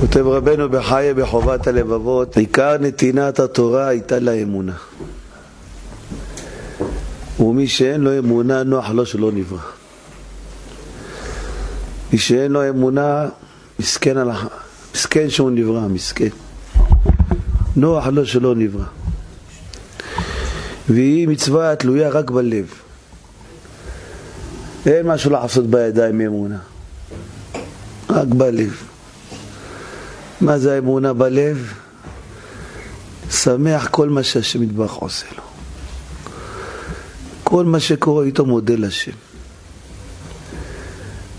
כותב רבנו בחיי בחובת הלבבות, עיקר נתינת התורה הייתה לה אמונה. ומי שאין לו אמונה, נוח לו שלא נברא. מי שאין לו אמונה, מסכן, על... מסכן שהוא נברא, מסכן. נוח לו שלא נברא. והיא מצווה תלויה רק בלב. אין משהו לעשות בידיים מאמונה, רק בלב. מה זה האמונה בלב? שמח כל מה שהשם יתברך עושה לו. כל מה שקורה איתו מודה לשם.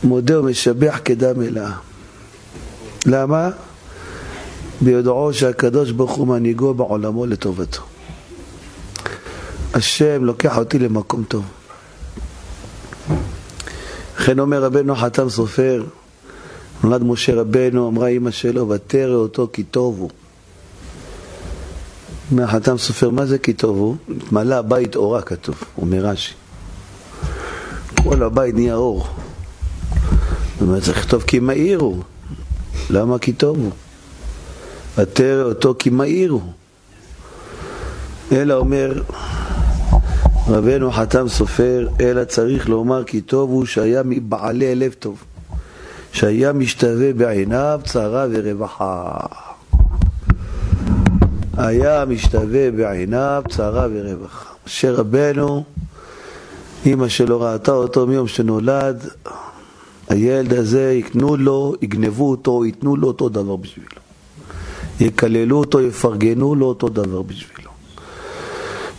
מודה ומשבח כדם מלאה. למה? ביודעו שהקדוש ברוך הוא מנהיגו בעולמו לטובתו. השם לוקח אותי למקום טוב. לכן אומר רבנו חתם סופר, נולד משה רבנו, אמרה אמא שלו, ותרא אותו כי טוב הוא. אומר חתם סופר, מה זה כי טוב הוא? התמלא הבית אורה כתוב, אומר רש"י. כל הבית נהיה אור. זאת אומרת, צריך לכתוב כי מאיר הוא. למה כי טוב הוא? ותרא אותו כי מאיר הוא. אלא אומר רבנו חתם סופר, אלא צריך לומר כי טוב הוא שהיה מבעלי לב טוב, שהיה משתווה בעיניו צרה ורווחה. היה משתווה בעיניו צרה ורווחה. משה רבנו, אמא שלו ראתה אותו מיום שנולד, הילד הזה יקנו לו, יגנבו אותו, ייתנו לו אותו דבר בשבילו. יקללו אותו, יפרגנו לו אותו דבר בשבילו.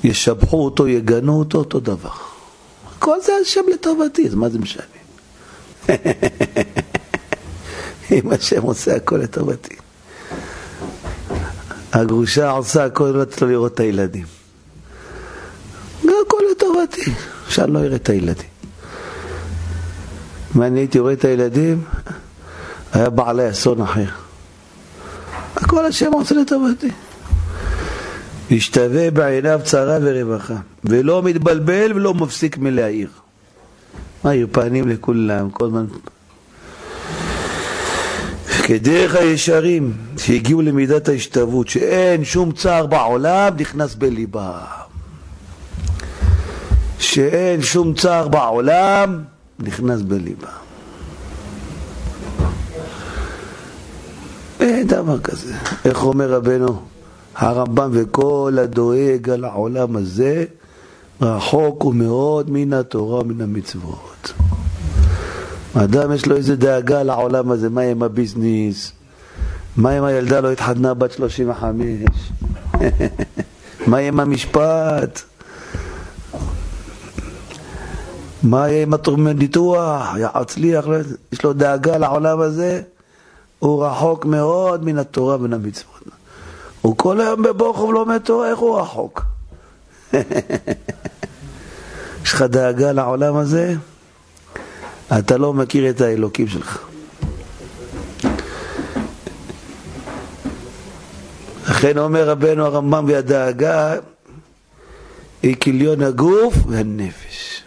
ישבחו אותו, יגנו אותו, אותו דבר. כל זה השם לטובתי, אז מה זה משנה? אם השם עושה הכל לטובתי. הגרושה עושה הכל לא צריך לראות את הילדים. הכל לטובתי, שאני לא אראה את הילדים. אם אני הייתי רואה את הילדים, היה בעלי אסון אחר. הכל השם עושה לטובתי. משתווה בעיניו צרה ורווחה, ולא מתבלבל ולא מפסיק מלהעיר. מאיר פנים לכולם, כל הזמן. כדרך הישרים שהגיעו למידת ההשתוות, שאין שום צער בעולם, נכנס בליבם. שאין שום צער בעולם, נכנס בליבם. אין דבר כזה. איך אומר רבנו? הרמב"ם וכל הדואג על העולם הזה רחוק ומאוד מן התורה ומן המצוות. אדם יש לו איזה דאגה לעולם הזה, מה עם הביזנס? מה אם הילדה לא התחתנה בת 35? מה עם המשפט? מה יהיה עם הניתוח? יצליח? יש לו דאגה לעולם הזה? הוא רחוק מאוד מן התורה ומן המצוות. הוא כל היום בבוכר ולומד תורה, איך הוא רחוק? יש לך דאגה לעולם הזה? אתה לא מכיר את האלוקים שלך. לכן אומר רבנו הרמב"ם, והדאגה היא כליון הגוף והנפש.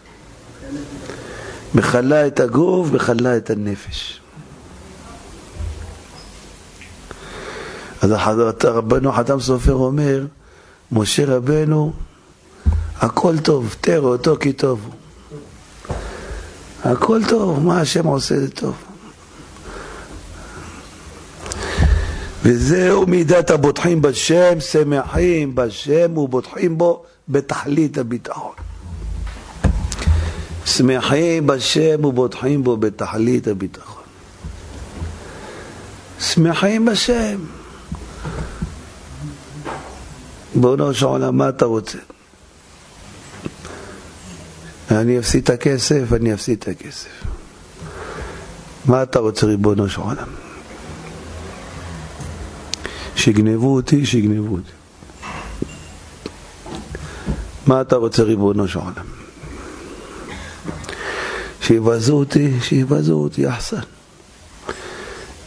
מכלה את הגוף, מכלה את הנפש. אז רבנו חתם סופר אומר, משה רבנו, הכל טוב, תראה אותו כי טוב הוא. הכל טוב, מה השם עושה זה טוב. וזהו מידת הבוטחים בשם, שמחים בשם ובוטחים בו בתכלית הביטחון. שמחים בשם ובוטחים בו בתכלית הביטחון. שמחים בשם. בואו של עולם, מה אתה רוצה? אני אפסיד את הכסף, אני אפסיד את הכסף. מה אתה רוצה, ריבונו של עולם? שיגנבו אותי, שיגנבו אותי. מה אתה רוצה, ריבונו של עולם? שיבזו אותי, שיבזו אותי, אחסן.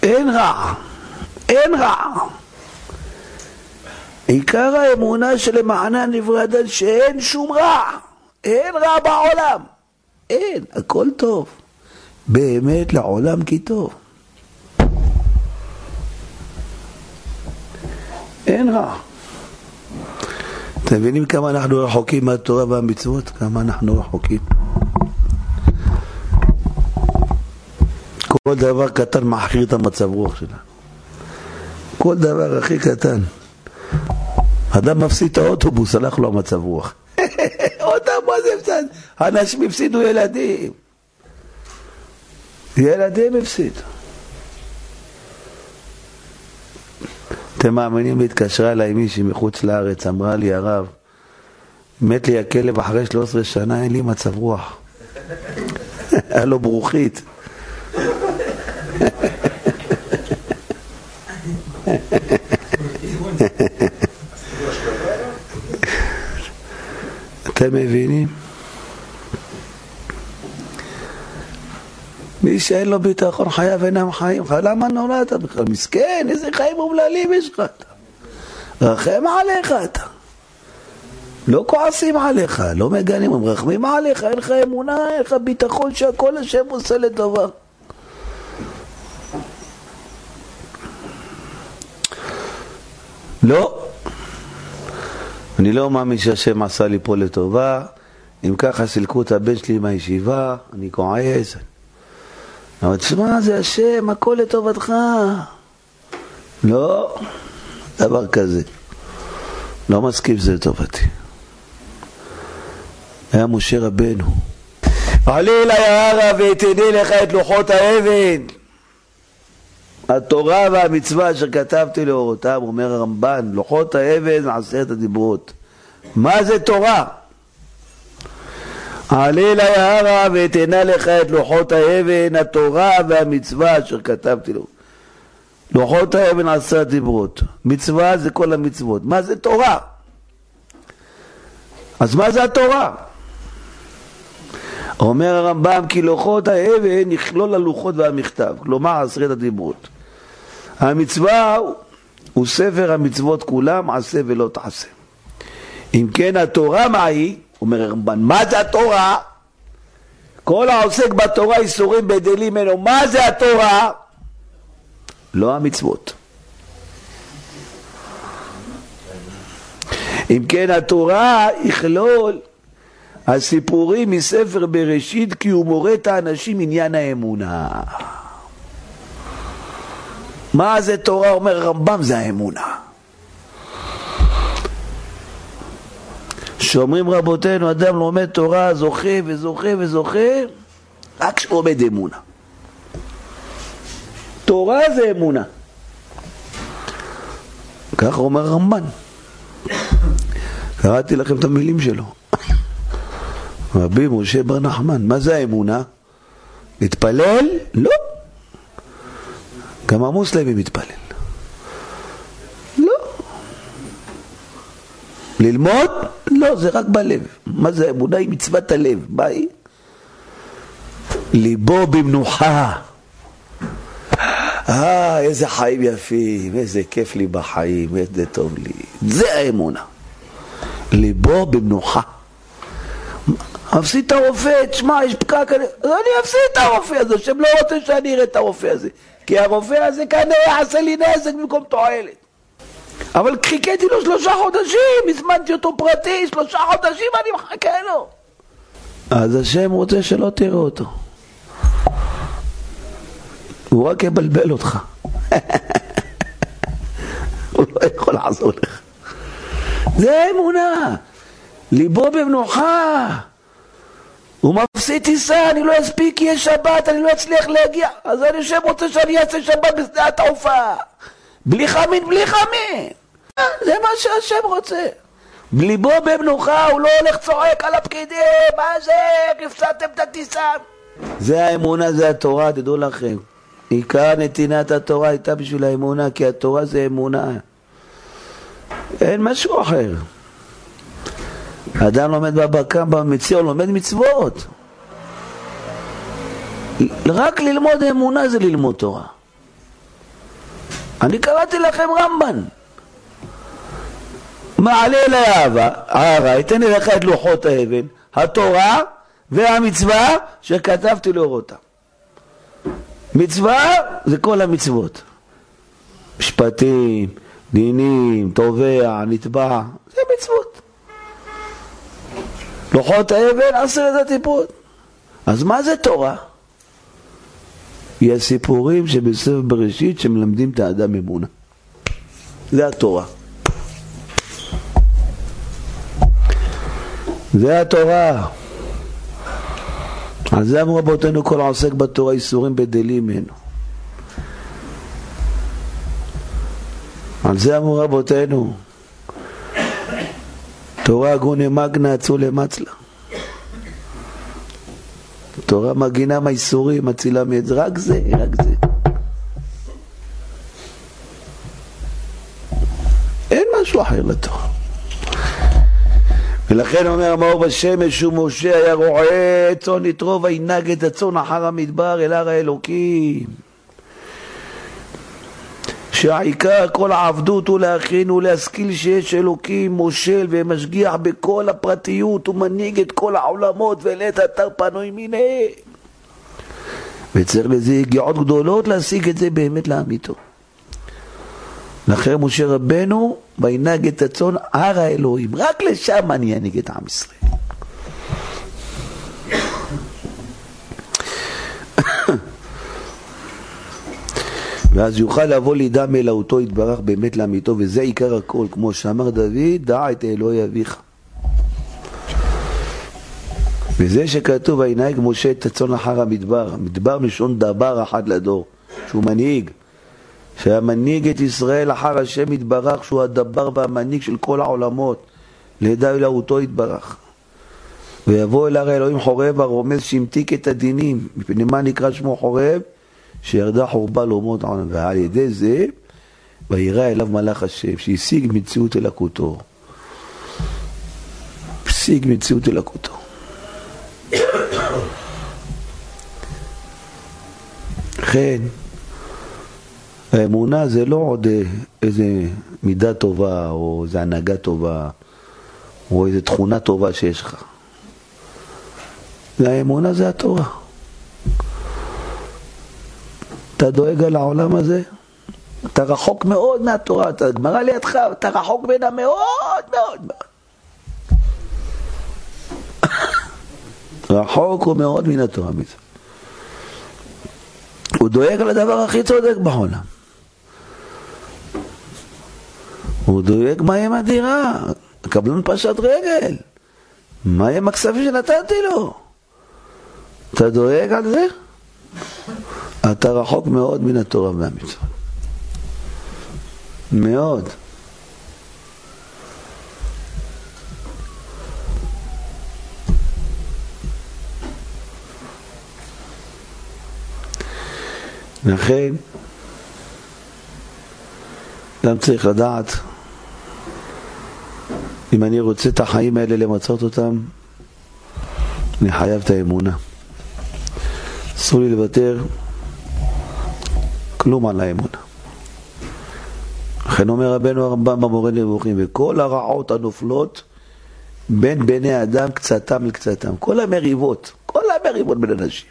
אין רע, אין רע. עיקר האמונה שלמענה נברא אדם שאין שום רע. אין רע בעולם. אין, הכל טוב. באמת לעולם כי טוב. אין רע. אתם מבינים כמה אנחנו רחוקים מהתורה והמצוות? כמה אנחנו רחוקים? כל דבר קטן מחכיר את המצב רוח שלנו. כל דבר הכי קטן. אדם מפסיד את האוטובוס, הלך לו המצב רוח. אותם מה זה הפסד? אנשים הפסידו ילדים. ילדים הפסידו. אתם מאמינים התקשרה אליי מישהי מחוץ לארץ, אמרה לי, הרב, מת לי הכלב אחרי 13 שנה, אין לי מצב רוח. היה לו ברוכית. אתם מבינים? מי שאין לו ביטחון חייו אינם חיים. למה נולדת בכלל? מסכן, איזה חיים אומללים יש לך אתה. רחם עליך אתה. לא כועסים עליך, לא מגנים, הם רחמים עליך, אין לך אמונה, אין לך ביטחון שהכל השם עושה לטובה. לא. אני לא מאמין שהשם עשה לי פה לטובה. אם ככה סילקו את הבן שלי מהישיבה, אני כועס. אבל תשמע, זה השם, הכל לטובתך. לא, דבר כזה. לא מסכים שזה לטובתי. היה משה רבנו. עלי אלי ההרה ותדעי לך את לוחות האבן. התורה והמצווה אשר כתבתי לאורותיו, אומר הרמב"ן, לוחות האבן ועשרת הדיברות. מה זה תורה? עלה אלי ההרה ואתנה לך את לוחות האבן, התורה והמצווה אשר כתבתי לו. לוחות האבן עשרת דיברות. מצווה זה כל המצוות. מה זה תורה? אז מה זה התורה? אומר הרמב"ם כי לוחות האבן יכלול הלוחות והמכתב, כלומר עשרת הדיברות. המצווה הוא ספר המצוות כולם, עשה ולא תעשה. אם כן התורה מה היא? אומר הרמב"ן, מה זה התורה? כל העוסק בתורה איסורים בדלים ממנו, מה זה התורה? לא המצוות. אם כן התורה יכלול הסיפורים מספר בראשית כי הוא מורה את האנשים עניין האמונה. מה זה תורה? אומר הרמב"ם, זה האמונה. שאומרים רבותינו, אדם לומד תורה, זוכה וזוכה וזוכה, רק כשהוא עומד אמונה. תורה זה אמונה. ככה אומר הרמב"ן. קראתי לכם את המילים שלו. רבי משה בר נחמן, מה זה האמונה? להתפלל? לא. גם המוסלמי מתפלל. לא. ללמוד? לא, זה רק בלב. מה זה אמונה? היא מצוות הלב. מה היא? ליבו במנוחה. אה, איזה חיים יפים, איזה כיף לי בחיים, איזה טוב לי. זה האמונה. ליבו במנוחה. מפסיד את הרופא, תשמע, יש פקק, אני אפסיד את הרופא הזה, השם לא רוצה שאני אראה את הרופא הזה. כי הרופא הזה כנראה יעשה לי נזק במקום תועלת. אבל חיכיתי לו שלושה חודשים, הזמנתי אותו פרטי, שלושה חודשים אני מחכה לו. אז השם רוצה שלא תראה אותו. הוא רק יבלבל אותך. הוא לא יכול לעזור לך. זה האמונה. ליבו במנוחה. הוא מפסיד טיסה, אני לא אספיק, יהיה שבת, אני לא אצליח להגיע. אז אני השם רוצה שאני אעשה שבת בשדה התעופה. בלי חמין, בלי חמין. זה מה שהשם רוצה. ליבו במנוחה, הוא לא הולך צועק על הפקידים, מה זה, הפסדתם את הטיסה. זה האמונה, זה התורה, תדעו לכם. עיקר נתינת התורה הייתה בשביל האמונה, כי התורה זה אמונה. אין משהו אחר. אדם לומד בבא קמא במציע, הוא לומד מצוות. רק ללמוד אמונה זה ללמוד תורה. אני קראתי לכם רמב"ן. מעלה אלי אהבה, אהבה, אתן לך את לוחות האבן, התורה והמצווה שכתבתי לאורותה. מצווה זה כל המצוות. משפטים, דינים, תובע, נתבע. לוחות האבן, עשרת הטיפות. אז מה זה תורה? היא הסיפורים שבספר בראשית שמלמדים את האדם אמונה. זה התורה. זה התורה. על זה אמרו רבותינו כל העוסק בתורה איסורים בדלים ממנו. על זה אמרו רבותינו תורה גוני מגנה אצולה מצלה תורה מגינה מהאיסורים, מצילה זה, רק זה, רק זה. אין משהו אחר לתורה. ולכן אומר המאור בשמש ומשה היה רועה צאן יתרו וינהג את הצאן אחר המדבר אל הר האלוקים שהעיקר כל העבדות הוא להכין ולהשכיל שיש אלוקים מושל ומשגיח בכל הפרטיות ומנהיג את כל העולמות ולעת אתר פנוי מיני. וצריך לזה הגיעות גדולות להשיג את זה באמת לאמיתו. לכן משה רבנו וינהג את הצאן הר האלוהים. רק לשם אני אנהיג את עם ישראל ואז יוכל לבוא לידע מאלוהותו יתברך באמת לאמיתו, וזה עיקר הכל, כמו שאמר דוד, דע את אלוהי אביך. וזה שכתוב, וינהג משה את הצאן אחר המדבר, מדבר מלשון דבר אחד לדור, שהוא מנהיג, שהיה מנהיג את ישראל אחר השם יתברך, שהוא הדבר והמנהיג של כל העולמות, לידע אלוהותו יתברך. ויבוא אל הר האלוהים חורב הרומז שהמתיק את הדינים, מפני מה נקרא שמו חורב? שירדה חורבה לאומות העולם, ועל ידי זה וירא אליו מלאך השם, שהשיג מציאות אלקותו. השיג מציאות אלקותו. לכן, האמונה זה לא עוד איזה מידה טובה, או איזה הנהגה טובה, או איזה תכונה טובה שיש לך. האמונה זה התורה. אתה דואג על העולם הזה? אתה רחוק מאוד מהתורה, אתה גמרא לידך, אתה רחוק ממנה מאוד מאוד. רחוק הוא מאוד מן התורה מזה. הוא דואג על הדבר הכי צודק בעולם. הוא דואג מה יהיה עם הדירה, הקבלן פשט רגל, מה יהיה עם הכספים שנתתי לו? אתה דואג על זה? אתה רחוק מאוד מן התורה והמצוות. מאוד. לכן, גם צריך לדעת אם אני רוצה את החיים האלה למצות אותם, אני חייב את האמונה. אסור לי לוותר כלום על האמונה. לכן אומר רבנו הרמב"ם במורה נבוכים, וכל הרעות הנופלות בין בני אדם קצתם לקצתם. כל המריבות, כל המריבות בין אנשים.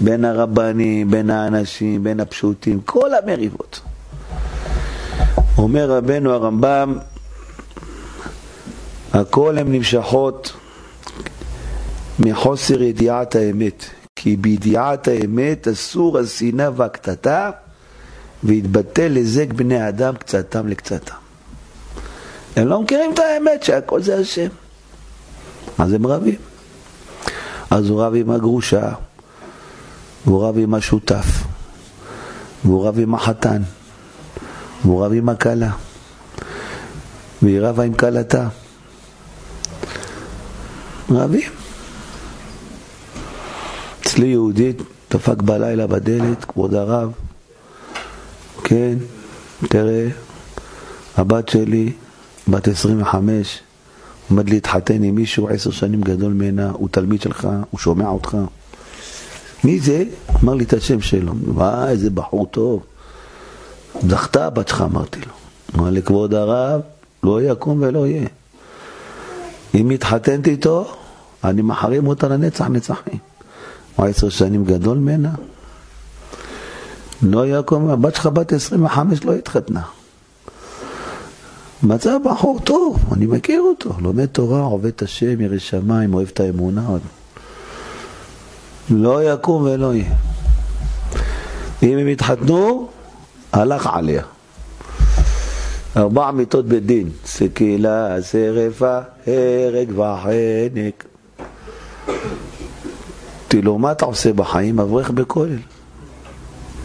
בין הרבנים, בין האנשים, בין הפשוטים, כל המריבות. אומר רבנו הרמב"ם, הכל הן נמשכות מחוסר ידיעת האמת. כי בידיעת האמת אסור השנאה והקטטה, והתבטל לזק בני האדם קצתם לקצתם. הם לא מכירים את האמת שהכל זה השם. אז הם רבים. אז הוא רב עם הגרושה, והוא רב עם השותף, והוא רב עם החתן, והוא רב עם הכלה, והיא רבה עם כלתה. רבים. אצלי יהודית דפק בלילה בדלת, כבוד הרב, כן, תראה, הבת שלי, בת 25, עומד להתחתן עם מישהו עשר שנים גדול ממנה, הוא תלמיד שלך, הוא שומע אותך. מי זה? אמר לי את השם שלו. וואי, איזה בחור טוב. זכתה הבת שלך, אמרתי לו. אמר לי, כבוד הרב, לא יקום ולא יהיה. אם התחתנתי איתו, אני מחרים אותה לנצח נצחים. הוא עשר שנים גדול ממנה. לא יעקב, הבת שלך בת 25 לא התחתנה. מצא בחור טוב, אני מכיר אותו, לומד תורה, עובד את השם, ירא שמיים, אוהב את האמונה. לא יקום ולא יהיה. אם הם התחתנו, הלך עליה. ארבע מיתות בדין, סקילה, שרפה, הרג וחנק. אמרתי לו, מה אתה עושה בחיים? אברך בכולל.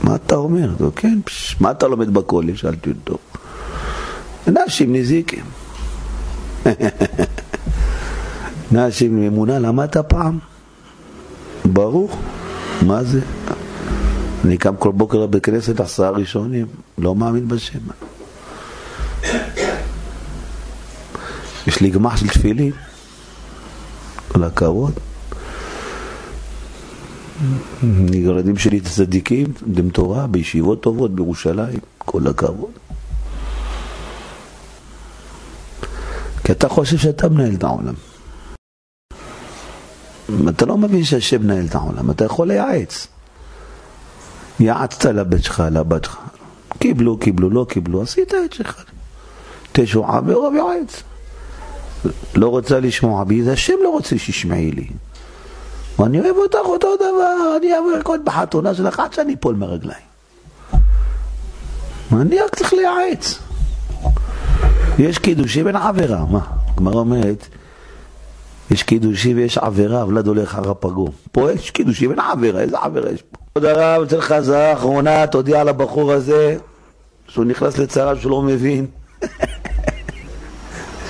מה אתה אומר? כן, מה אתה לומד בכולל? שאלתי אותו. נשים נזיקים. נשים אמונה, למדת פעם? ברור. מה זה? אני קם כל בוקר לבית כנסת עשרה ראשונים, לא מאמין בשם. יש לי גמח של תפילין, כל הכבוד. ילדים שלי צדיקים, לומדים תורה, בישיבות טובות בירושלים, כל הכבוד. כי אתה חושב שאתה מנהל את העולם. אתה לא מבין שהשם מנהל את העולם, אתה יכול לייעץ. יעצת לבית שלך, לבת שלך. קיבלו, קיבלו, לא קיבלו, עשית את שלך. תשועה ברוב יועץ. לא רוצה לשמוע בי, זה השם לא רוצה שישמעי לי. ואני אוהב אותך אותו דבר, אני אוהב לרקוד בחתונה שלך עד שאני אפול מהרגליים. אני רק צריך לייעץ. יש קידושי בין עבירה, מה? הגמרא אומרת, יש קידושי ויש עבירה, ולד הולך אחר הפגום. פה יש קידושי בין עבירה, איזה עבירה יש פה? כבוד הרב, אצל חזרה אחרונה, תודיע לבחור הזה שהוא נכנס לצרה שהוא לא מבין.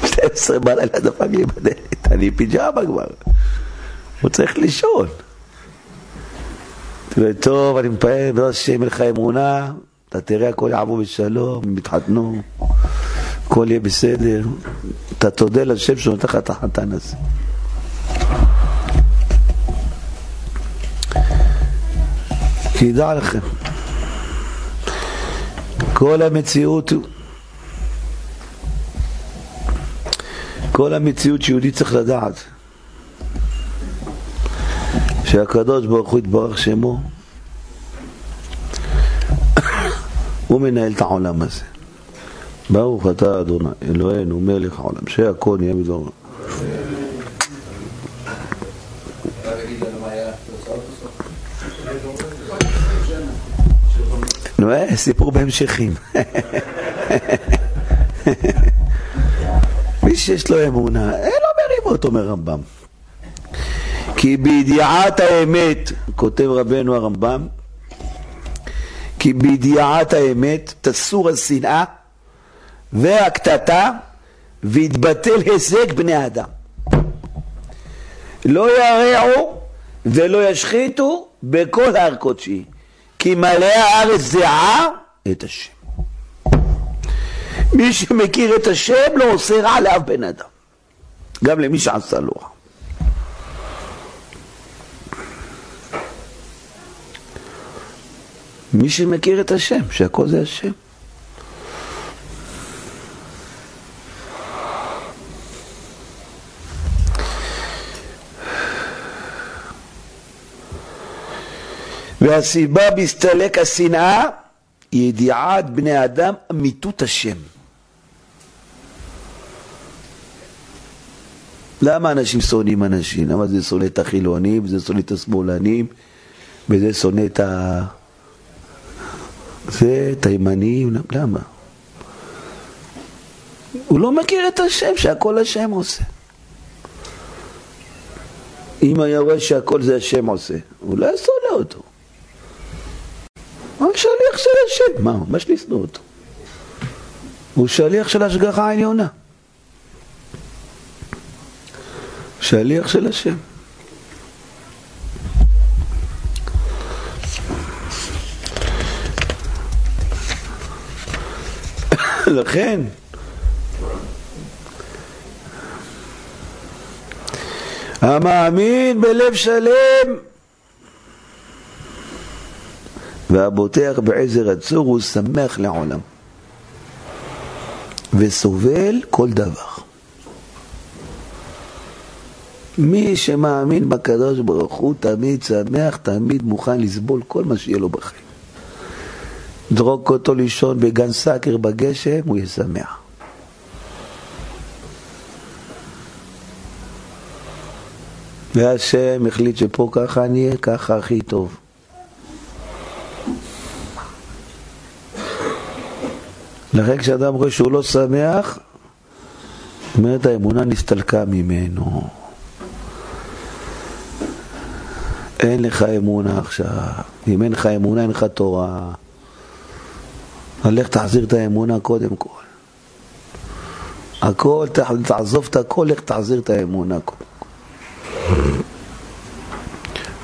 12 בלילה דפק לי בדלת, אני פיג'מה כבר. הוא צריך לישון. לו, טוב, אני מפעל, בעזרת השם לך אמונה, אתה תראה הכל יעבור בשלום, הם יתחתנו, הכל יהיה בסדר. אתה תודה לשם שהוא נותן לך את החתן הזה. שידע לכם, כל המציאות, כל המציאות שיהודי צריך לדעת שהקדוש ברוך הוא יתברך שמו, הוא מנהל את העולם הזה. ברוך אתה אדוני, אלוהינו מלך העולם, שהכל נהיה מדור. נו, אה, סיפור בהמשכים. מי שיש לו אמונה, אין לו מריבות, אומר רמב"ם. כי בידיעת האמת, כותב רבנו הרמב"ם, כי בידיעת האמת תסור השנאה והקטטה ויתבטל הישג בני אדם. לא ירעו ולא ישחיתו בכל הר קודשי, כי מלאה הארץ זיעה את השם. מי שמכיר את השם לא עושה רע לאף בן אדם, גם למי שעשה לו רע. מי שמכיר את השם, שהכל זה השם. והסיבה בהסתלק השנאה היא ידיעת בני אדם אמיתות השם. למה אנשים שונאים אנשים? למה זה שונא את החילונים, וזה שונא את השמאלנים, וזה שונא את ה... זה תימנים, למה? הוא לא מכיר את השם, שהכל השם עושה. אם היה רואה שהכל זה השם עושה, הוא לא ישונא אותו. הוא שליח של השם, מה, מה לשנוא אותו? הוא שליח של השגחה העליונה. שליח של השם. לכן, המאמין בלב שלם והבוטח בעזר הצור הוא שמח לעולם וסובל כל דבר. מי שמאמין בקדוש ברוך הוא תמיד שמח, תמיד מוכן לסבול כל מה שיהיה לו בחיים. דרוק אותו לישון בגן סאקר בגשם, הוא ישמח. והשם החליט שפה ככה נהיה, ככה הכי טוב. לכן כשאדם רואה שהוא לא שמח, אומרת האמונה נסתלקה ממנו. אין לך אמונה עכשיו. אם אין לך אמונה, אין לך תורה. אז לך תחזיר את האמונה קודם כל. הכל, תעזוב את הכל, לך תחזיר את האמונה קודם כל.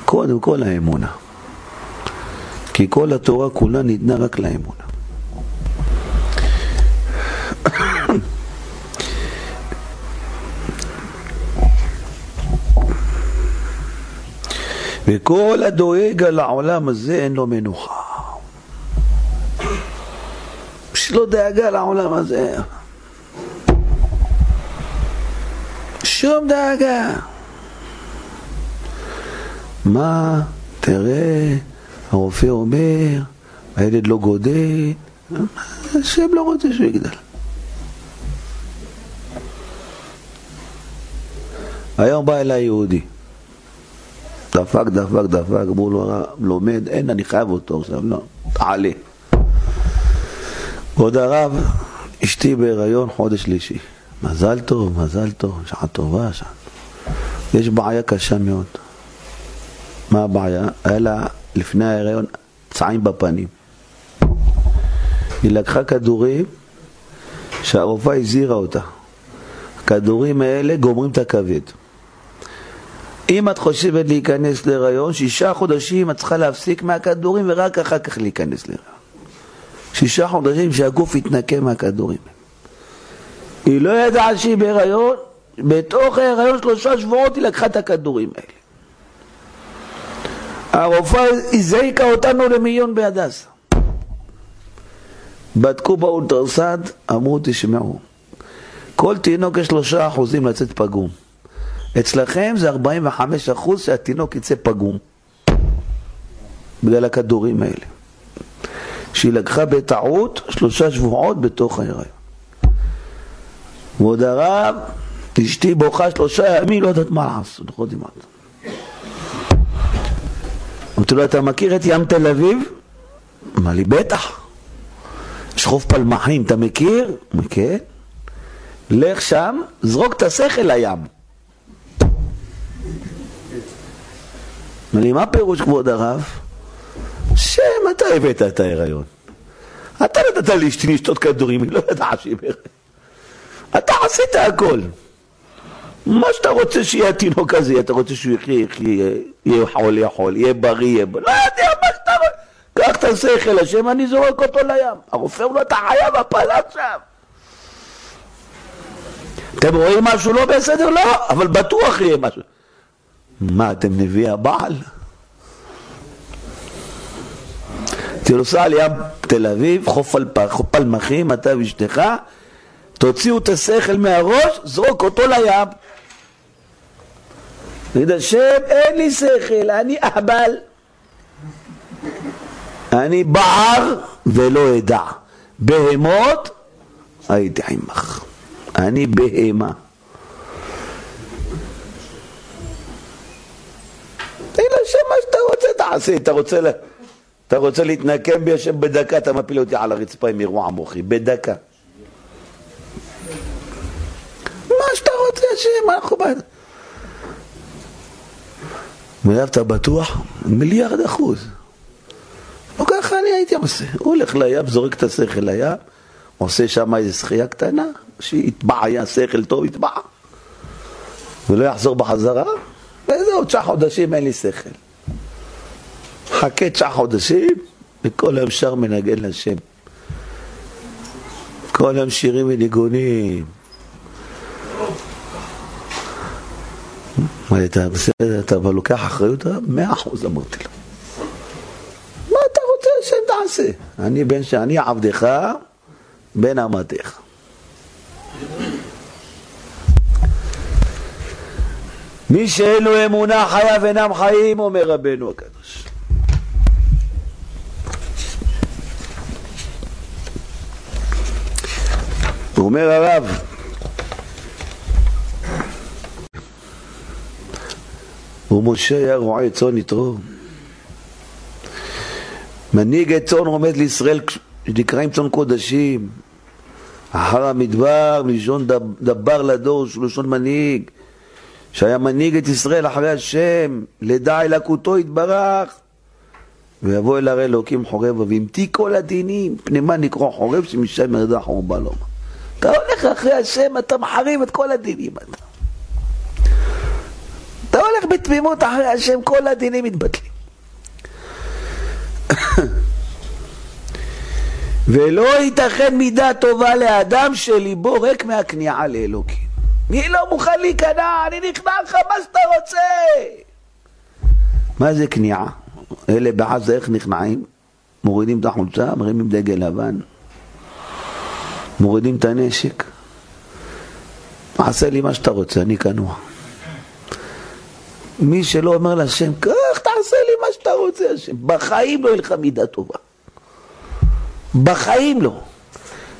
קודם כל האמונה. כי כל התורה כולה ניתנה רק לאמונה. וכל הדואג על העולם הזה אין לו מנוחה. לו דאגה לעולם הזה. שום דאגה. מה, תראה, הרופא אומר, הילד לא גודל, השם לא רוצה שהוא יגדל. היום בא אליי יהודי. דפק, דפק, דפק, אמרו לו, לומד, אין, אני חייב אותו עכשיו, לא, תעלה. כבוד הרב, אשתי בהיריון חודש שלישי. מזל טוב, מזל טוב, שעה טובה, שעה. יש בעיה קשה מאוד. מה הבעיה? היה לה לפני ההיריון פצעים בפנים. היא לקחה כדורים שהרופאה הזהירה אותה. הכדורים האלה גומרים את הכבד. אם את חושבת להיכנס להיריון, שישה חודשים את צריכה להפסיק מהכדורים ורק אחר כך להיכנס להיריון. שישה חודשים שהגוף יתנקה מהכדורים. היא לא ידעה שהיא בהיריון, בתוך ההיריון שלושה שבועות היא לקחה את הכדורים האלה. הרופאה הזעיקה אותנו למיון בהדסה. בדקו באולטרסד, אמרו תשמעו, כל תינוק יש שלושה אחוזים לצאת פגום. אצלכם זה 45 אחוז שהתינוק יצא פגום בגלל הכדורים האלה. שהיא לקחה בטעות שלושה שבועות בתוך ההיריון. כבוד הרב, אשתי בוכה שלושה ימים, לא יודעת מה לעשות, לא יודעת מה. אמרתי לו, אתה מכיר את ים תל אביב? אמר לי, בטח. יש חוף פלמחים, אתה מכיר? כן. לך שם, זרוק את השכל לים. אמר לי, מה פירוש כבוד הרב? שם, אתה הבאת את ההיריון. אתה נתת לאשתי לשתות כדורים, היא לא ידעה שהיא בהיריון. אתה עשית הכל. מה שאתה רוצה שיהיה התינוק הזה, אתה רוצה שהוא יחיה, יחיה, יהיה חול, יכול, יהיה בריא, יהיה בריא, לא יודע מה שאתה רוצה. קח את השכל, השם אני זורק אותו לים. הרופא אומר לו, אתה חייב הפלה עכשיו. אתם רואים משהו לא בסדר? לא, אבל בטוח יהיה משהו. מה, אתם נביא הבעל? תירוסה על ים תל אביב, חוף פלמחים, אתה ואשתך, תוציאו את השכל מהראש, זרוק אותו לים. תגיד השם, אין לי שכל, אני אהבל. אני בער ולא אדע. בהמות הייתי עמך. אני בהמה. תגיד לשם מה שאתה רוצה תעשה, אתה רוצה, לה... אתה רוצה להתנקם בי השם בדקה, אתה מפיל אותי על הרצפה עם אירוע מוחי, בדקה. מה שאתה רוצה השם, אנחנו בעד... מירב, אתה בטוח? מיליארד אחוז. לא ככה אני הייתי עושה. הוא הולך לים, זורק את השכל לים, עושה שם איזו שחייה קטנה, שיטבע, היה שכל טוב, יטבע. ולא יחזור בחזרה, וזהו, תשעה חודשים אין לי שכל. חכה תשעה חודשים, וכל היום שר מנגן לשם. כל היום שירים וניגונים. מה, אתה בסדר, אתה אבל לוקח אחריות? מאה אחוז אמרתי לו. מה אתה רוצה השם תעשה? אני בן שאני עבדך, בן אמתך. מי שאין לו אמונה חייו אינם חיים, אומר רבנו הקדוש. אומר הרב, ומשה היה רועה צאן יתרו. מנהיג את צאן עומד לישראל שנקראים צאן קודשים. אחר המדבר, מלשון דבר לדור, לשון מנהיג, שהיה מנהיג את ישראל אחרי השם, לדע אלקותו יתברך. ויבוא אל הרי אלוקים חורב וימתי כל הדינים, פני מה נקרא חורב שמשם ירדה חורבה לו. אתה הולך אחרי השם, אתה מחריב את כל הדינים. אתה, אתה הולך בתמימות אחרי השם, כל הדינים מתבטלים. ולא ייתכן מידה טובה לאדם שליבו ריק מהכניעה לאלוקים. מי לא מוכן להיכנע? אני נכנע לך מה שאתה רוצה. מה זה כניעה? אלה בעזה איך נכנעים? מורידים את החולצה, מרימים דגל לבן, מורידים את הנשק. עשה לי מה שאתה רוצה, אני כנוע. מי שלא אומר להשם, קח, תעשה לי מה שאתה רוצה, השם. בחיים לא יהיה לך מידה טובה. בחיים לא.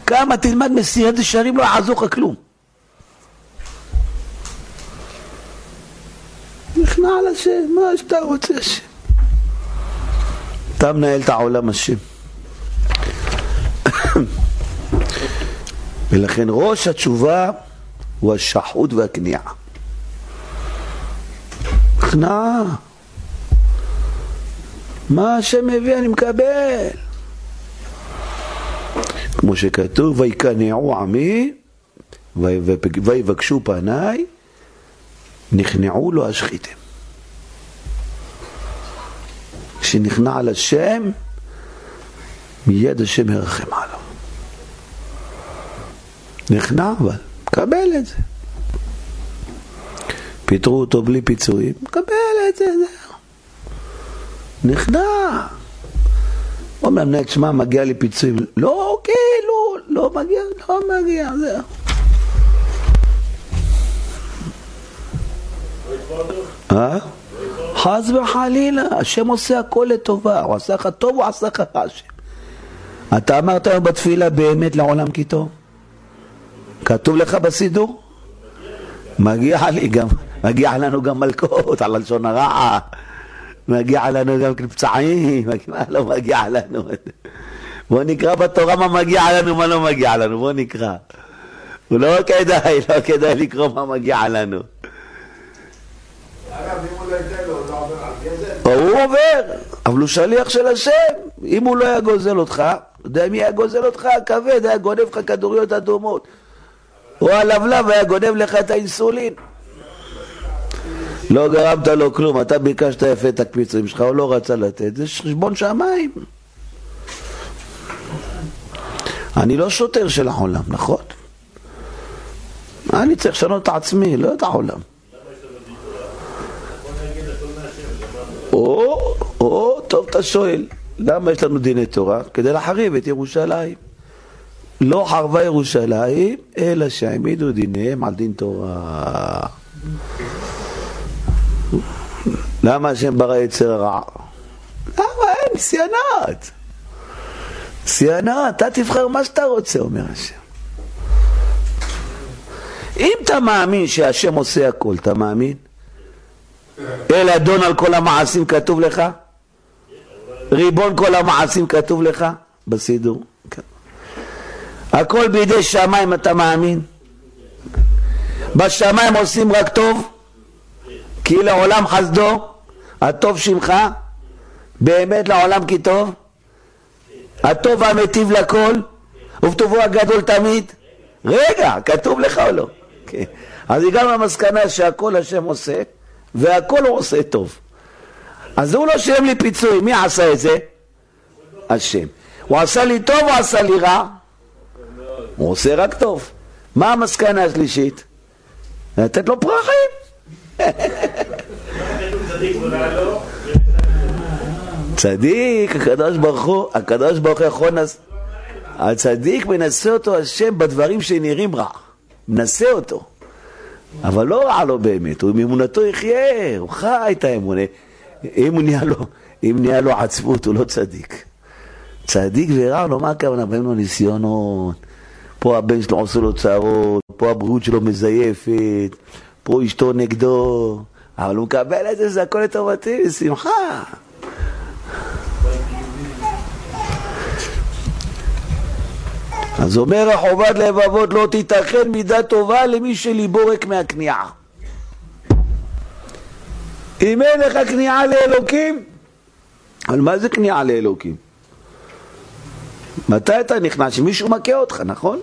כמה תלמד מסיעת ישרים לא יעזור לך כלום. נכנע על השם, מה שאתה רוצה השם. אתה מנהל את העולם השם. ולכן ראש התשובה הוא השחוט והכניעה. נכנע. מה השם מביא אני מקבל. כמו שכתוב, ויקנעו עמי ויבקשו פניי, נכנעו לו השחיתם. כשנכנע על השם, מיד השם ירחם עליו. נכנע אבל, קבל את זה. פיטרו אותו בלי פיצויים, קבל את זה, זהו. נכנע. אומר למנהל, תשמע, מגיע לי פיצויים. לא, אוקיי, לא, מגיע, לא מגיע, זהו. אה? חס וחלילה, השם עושה הכל לטובה, הוא עשה לך טוב, הוא עשה לך השם. אתה אמרת היום בתפילה באמת לעולם כי טוב? כתוב לך בסידור? מגיע לי גם, מגיע לנו גם מלכות על לשון הרע, מגיע לנו גם פצעים, מה לא מגיע לנו? בוא נקרא בתורה מה מגיע לנו, מה לא מגיע לנו, בוא נקרא. לא כדאי, לא כדאי לקרוא מה מגיע לנו. הוא עובר, אבל הוא שליח של השם. אם הוא לא היה גוזל אותך, אתה יודע מי היה גוזל אותך? הכבד, היה גונב לך כדוריות אדומות. או הלבלב היה גונב לך את האינסולין. לא גרמת לו כלום, אתה ביקשת יפה את הקפיצים שלך, הוא לא רצה לתת, זה חשבון שמיים. אני לא שוטר של העולם, נכון? אני צריך לשנות את עצמי, לא את העולם. או, או, טוב אתה שואל, למה יש לנו דיני תורה? כדי להחריב את ירושלים. לא חרבה ירושלים, אלא שהעמידו דיניהם על דין תורה. למה השם ברא יצר רע? למה אין ניסיונות? ניסיונות, אתה תבחר מה שאתה רוצה, אומר השם. אם אתה מאמין שהשם עושה הכל, אתה מאמין? אל אדון על כל המעשים כתוב לך? ריבון כל המעשים כתוב לך? בסידור. הכל בידי שמיים אתה מאמין? בשמיים עושים רק טוב? כי לעולם חסדו, הטוב שמך, באמת לעולם כי טוב? הטוב המטיב לכל, ובטובו הגדול תמיד? רגע, כתוב לך או לא? כן. אז הגענו למסקנה שהכל השם עושה, והכל הוא עושה טוב. אז הוא לא שילם לי פיצוי, מי עשה את זה? השם. הוא עשה לי טוב או עשה לי רע? הוא עושה רק טוב. מה המסקנה השלישית? לתת לו פרחים. צדיק, הקדוש ברוך הוא, הקדוש ברוך הוא יכול. הצדיק מנסה אותו השם בדברים שנראים רע. מנסה אותו. אבל לא רע לו באמת, הוא עם אמונתו יחיה, הוא חי את האמונה. אם נהיה לו, אם נהיה לו עצבות, הוא לא צדיק. צדיק ורע לו, מה הכוונה? באים לו ניסיונות, פה הבן שלו עושה לו צרות, פה הבריאות שלו מזייפת, פה אשתו נגדו, אבל הוא מקבל את זה, זה הכל לטובתי, בשמחה. אז אומר החובת לבבות לא תיתכן מידה טובה למי שליבו ריק מהכניעה. אם אין לך כניעה לאלוקים, אבל מה זה כניעה לאלוקים? מתי אתה נכנע? שמישהו מכה אותך, נכון?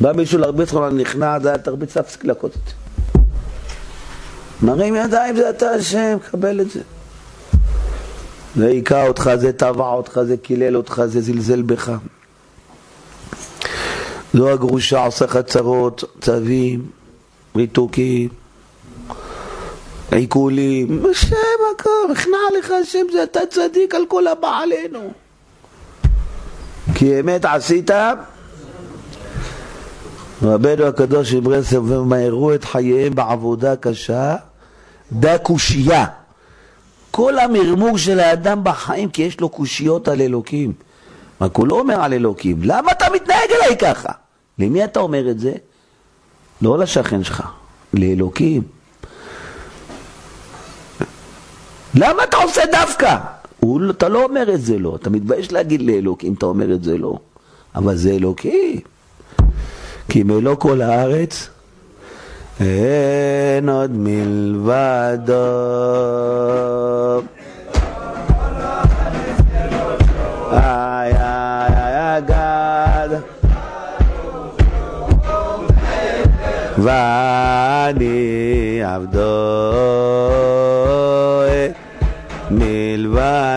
בא מישהו להרביץ לך, נכנע, זה תרביץ להפסיק להכות אותי. מרים ידיים, זה אתה השם, קבל את זה. זה היכה אותך, זה טבע אותך, זה קילל אותך, זה זלזל בך. זו הגרושה עושה לך צרות, צווים, ריתוקים, עיקולים, השם הכל, הכנע לך השם, זה אתה צדיק על כל הבא עלינו. כי אמת עשית, רבנו הקדוש מברסלב ומהרו את חייהם בעבודה קשה, דה קושייה. כל המרמור של האדם בחיים כי יש לו קושיות על אלוקים. רק הוא לא אומר על אלוקים, למה אתה מתנהג אליי ככה? למי אתה אומר את זה? לא לשכן שלך, לאלוקים. למה אתה עושה דווקא? הוא, אתה לא אומר את זה לא, אתה מתבייש להגיד לאלוקים, אתה אומר את זה לא. אבל זה אלוקים. כי מלוא כל הארץ אין עוד מלבדו. ואני עבדו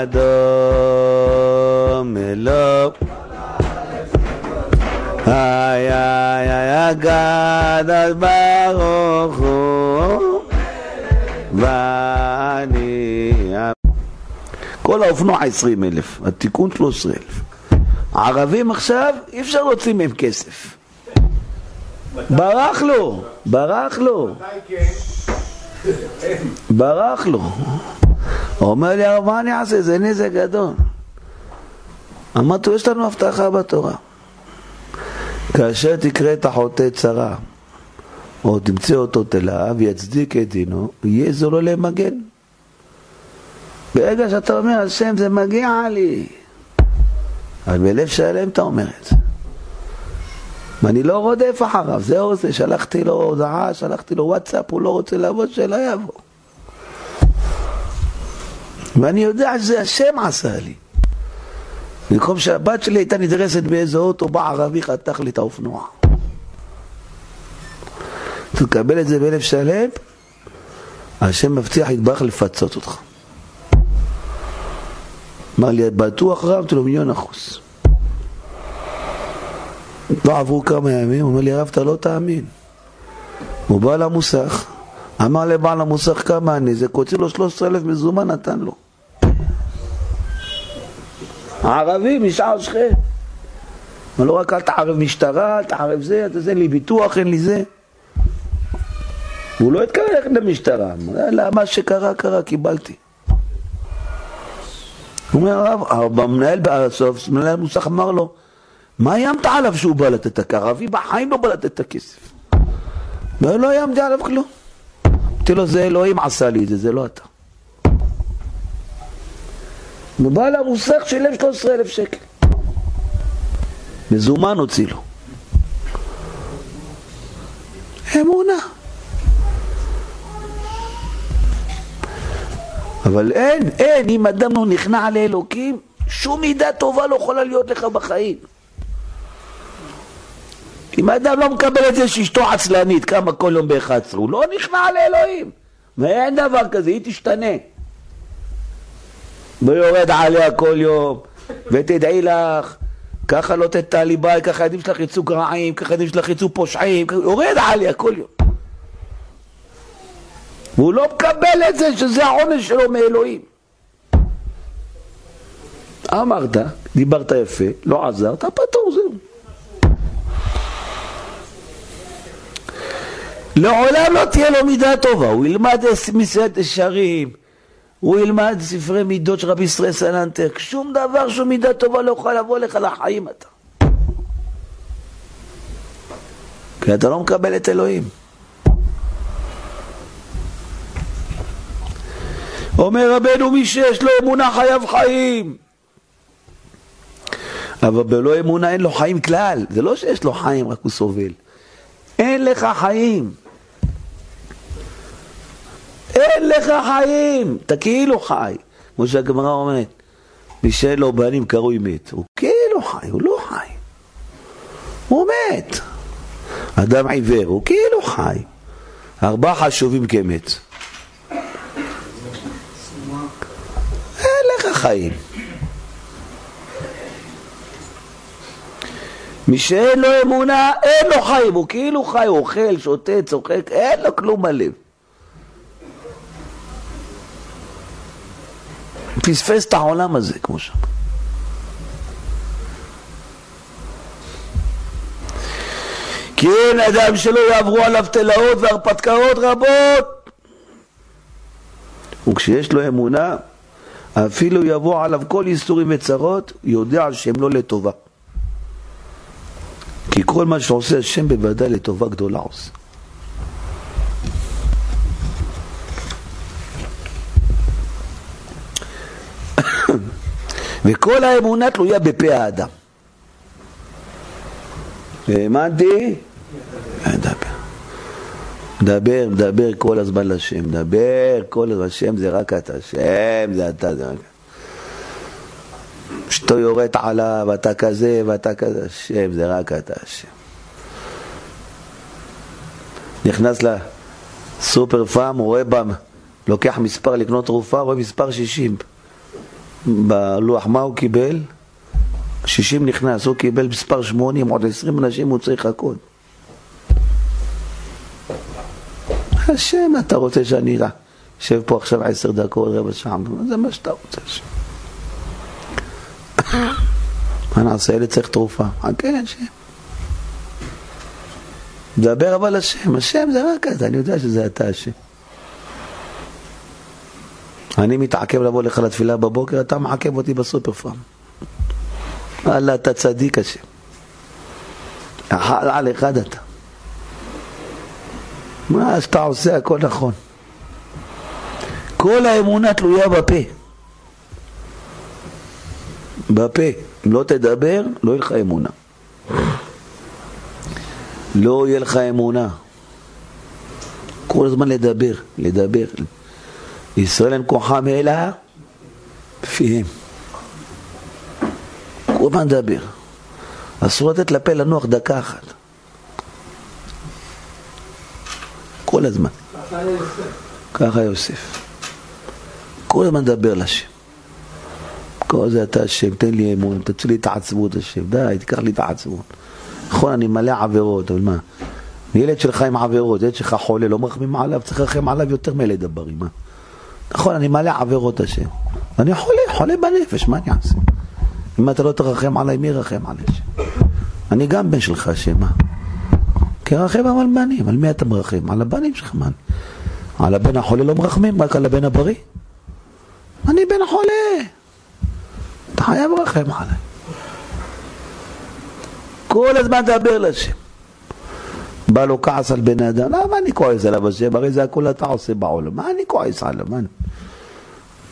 מלבדו מלוא איי איי איי אז ברוך הוא ואני כל האופנוע עשרים אלף, התיקון שלוש עשרה אלף. ערבים עכשיו, אי אפשר להוציא מהם כסף. ברח לו, ברח לו. ברח לו. אומר לי, מה אני אעשה? זה נזק גדול. אמרתי יש לנו הבטחה בתורה. כאשר תקרא את החוטא צרה, או תמצא אותו תלה, ויצדיק את דינו, יהיה זו לו למגן. ברגע שאתה אומר, השם, זה מגיע לי. אבל בלב שלם אתה אומר את זה. ואני לא רודף אחריו, זהו זה, שלחתי לו הודעה, שלחתי לו וואטסאפ, הוא לא רוצה לבוא, שלא יבוא. ואני יודע שזה השם עשה לי. במקום שהבת שלי הייתה נדרסת באיזה אוטו, בא ערבי, חתך לי את האופנוע. תקבל את זה בלב שלם, השם מבטיח יתברך לפצות אותך. אמר לי, בטוח רב? אמרתי לו, מיליון אחוז. לא עברו כמה ימים, הוא אומר לי, הרב, אתה לא תאמין. הוא בא למוסך, אמר לבעל המוסך כמה אני, זה קוצר לו 13,000 מזומן, נתן לו. ערבי משער שכם. אבל לא רק אל תערב משטרה, אל תערב זה, אתה זה, אין לי ביטוח, אין לי זה. הוא לא התכוון ללכת למשטרה, למה שקרה, קרה, קיבלתי. הוא אומר הרב, המנהל בסוף, מנהל המוסך אמר לו, מה איימת עליו שהוא בא לתת את הכסף? ערבי בחיים לא בא לתת את הכסף. ולא איימתי עליו כלום. אמרתי לו, זה אלוהים עשה לי את זה, זה לא אתה. ובעל המוסך שילם 13,000 שקל. מזומן הוציא לו. אמונה. אבל אין, אין, אם אדם לא נכנע לאלוקים, שום מידה טובה לא יכולה להיות לך בחיים. אם האדם לא מקבל את זה שאשתו עצלנית, קמה כל יום ב-11, הוא לא נכנע לאלוהים. ואין דבר כזה, היא תשתנה. ויורד עליה כל יום, ותדעי לך, ככה לא תתעלי ביי, ככה הילדים שלך יצאו גרעים, ככה הילדים שלך יצאו פושעים, יורד עליה כל יום. והוא לא מקבל את זה שזה העונש שלו מאלוהים. אמרת, דיברת יפה, לא עזרת, פטור, זהו. לעולם לא תהיה לו מידה טובה, הוא ילמד מסייעת ישרים, הוא ילמד ספרי מידות של רבי ישראל סלנטר, שום דבר שום מידה טובה לא יכול לבוא לך לחיים אתה. כי אתה לא מקבל את אלוהים. אומר רבנו, מי שיש לו אמונה חייב חיים. אבל בלא אמונה אין לו חיים כלל. זה לא שיש לו חיים, רק הוא סובל. אין לך חיים. אין לך חיים. אתה כאילו חי. כמו שהגמרא אומרת, מי שאין לו בנים קרוי מת. הוא כאילו חי, הוא לא חי. הוא מת. אדם עיוור, הוא כאילו חי. ארבעה חשובים כמת. אין לך חיים. מי שאין לו אמונה, אין לו חיים, הוא כאילו חי, הוא אוכל, שותה, צוחק, אין לו כלום בלב. פספס את העולם הזה, כמו שם. כי אין אדם שלא יעברו עליו תלאות והרפתקאות רבות. וכשיש לו אמונה, אפילו יבוא עליו כל ייסורים וצרות, יודע שהם לא לטובה. כי כל מה שעושה השם בוודאי לטובה גדולה עושה. וכל האמונה תלויה בפה האדם. האמנתי? מדבר. מדבר, מדבר כל הזמן לשם, מדבר כל הזמן, השם זה רק אתה, השם זה אתה, זה רק. אשתו יורדת עליו, אתה כזה ואתה כזה, השם זה רק אתה, השם. נכנס לסופר פארם, רואה בם, לוקח מספר לקנות תרופה, רואה מספר 60. בלוח מה הוא קיבל? 60 נכנס, הוא קיבל מספר 80, עוד 20 אנשים הוא צריך לחכות. השם, אתה רוצה שאני אראה? יושב פה עכשיו עשר דקות, רבע שעה, זה מה שאתה רוצה. מה נעשה? ילד צריך תרופה. חכה, השם. דבר אבל השם, השם זה רק אתה, אני יודע שזה אתה השם. אני מתעכב לבוא לך לתפילה בבוקר, אתה מעכב אותי בסופר פארם. וואלה, אתה צדיק השם. על אחד אתה. מה שאתה עושה הכל נכון. כל האמונה תלויה בפה. בפה. אם לא תדבר, לא יהיה לך אמונה. לא יהיה לך אמונה. כל הזמן לדבר, לדבר. ישראל אין כוחם אלא בפיהם. כל הזמן לדבר. אסור לתת לפה לנוח דקה אחת. כל הזמן. ככה יוסף. כל הזמן לדבר לשם. כל זה אתה השם, תן לי אמון, תוציא לי את העצבות השם, די, תיקח לי את העצבות. נכון, אני מלא עבירות, אבל מה? ילד שלך עם עבירות, ילד שלך חולה, לא מרחמים עליו, צריך לרחם עליו יותר מילד הברים, מה? נכון, אני מלא עבירות השם. אני חולה, חולה בנפש, מה אני אעשה? אם אתה לא תרחם עליי, מי ירחם עליי? אני גם בן שלך, השם, מה? כרחם על בנים, על מי אתה מרחם? על הבנים שלך, מה? על הבן החולה לא מרחמים, רק על הבן הבריא. אני בן חולה. אתה חייב לרחם עליי. כל הזמן דבר לשם. בא לו כעס על בן אדם, למה אני כועס עליו השם? הרי זה הכל אתה עושה בעולם. מה אני כועס עליו? מה אני,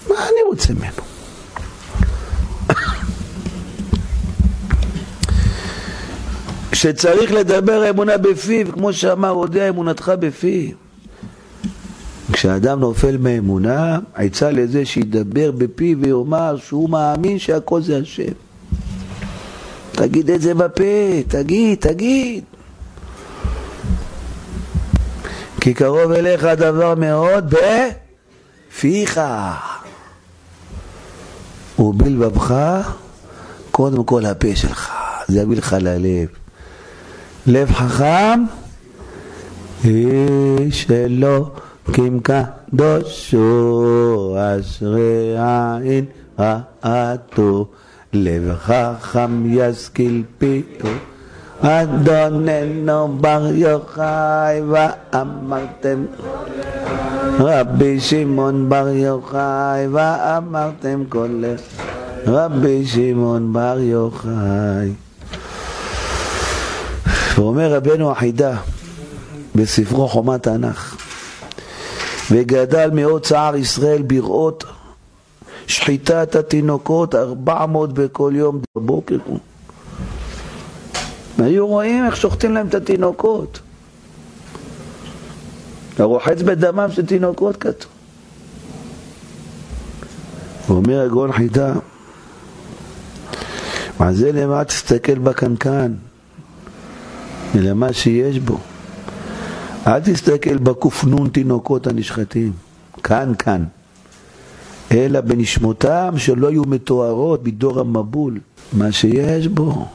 מה אני רוצה ממנו? שצריך לדבר אמונה בפיו, כמו שאמר, הודיע אמונתך בפיו. כשאדם נופל מאמונה, עצה לזה שידבר בפיו ויאמר שהוא מאמין שהכל זה השם. תגיד את זה בפה, תגיד, תגיד. כי קרוב אליך הדבר מאוד בפיך. ובלבבך, קודם כל הפה שלך, זה יביא לך ללב. לב חכם, איש אלו קים קדושו, אשרי עין רעתו, לב חכם ישכיל פיו. אדוננו בר יוחאי ואמרתם רבי שמעון בר יוחאי ואמרתם כל רבי שמעון בר יוחאי ואומר רבנו החידה בספרו חומת תנ"ך וגדל מאוד צער ישראל בראות שחיטת התינוקות, ארבע מאות בכל יום בבוקר. היו רואים איך שוחטים להם את התינוקות. הרוחץ בדמם של תינוקות כתוב. אומר הגאון חידה, מה זה למה תסתכל בקנקן, אלא מה שיש בו. אל תסתכל בק"ן תינוקות הנשחטים, כאן כאן, אלא בנשמותם שלא יהיו מתוארות בדור המבול, מה שיש בו.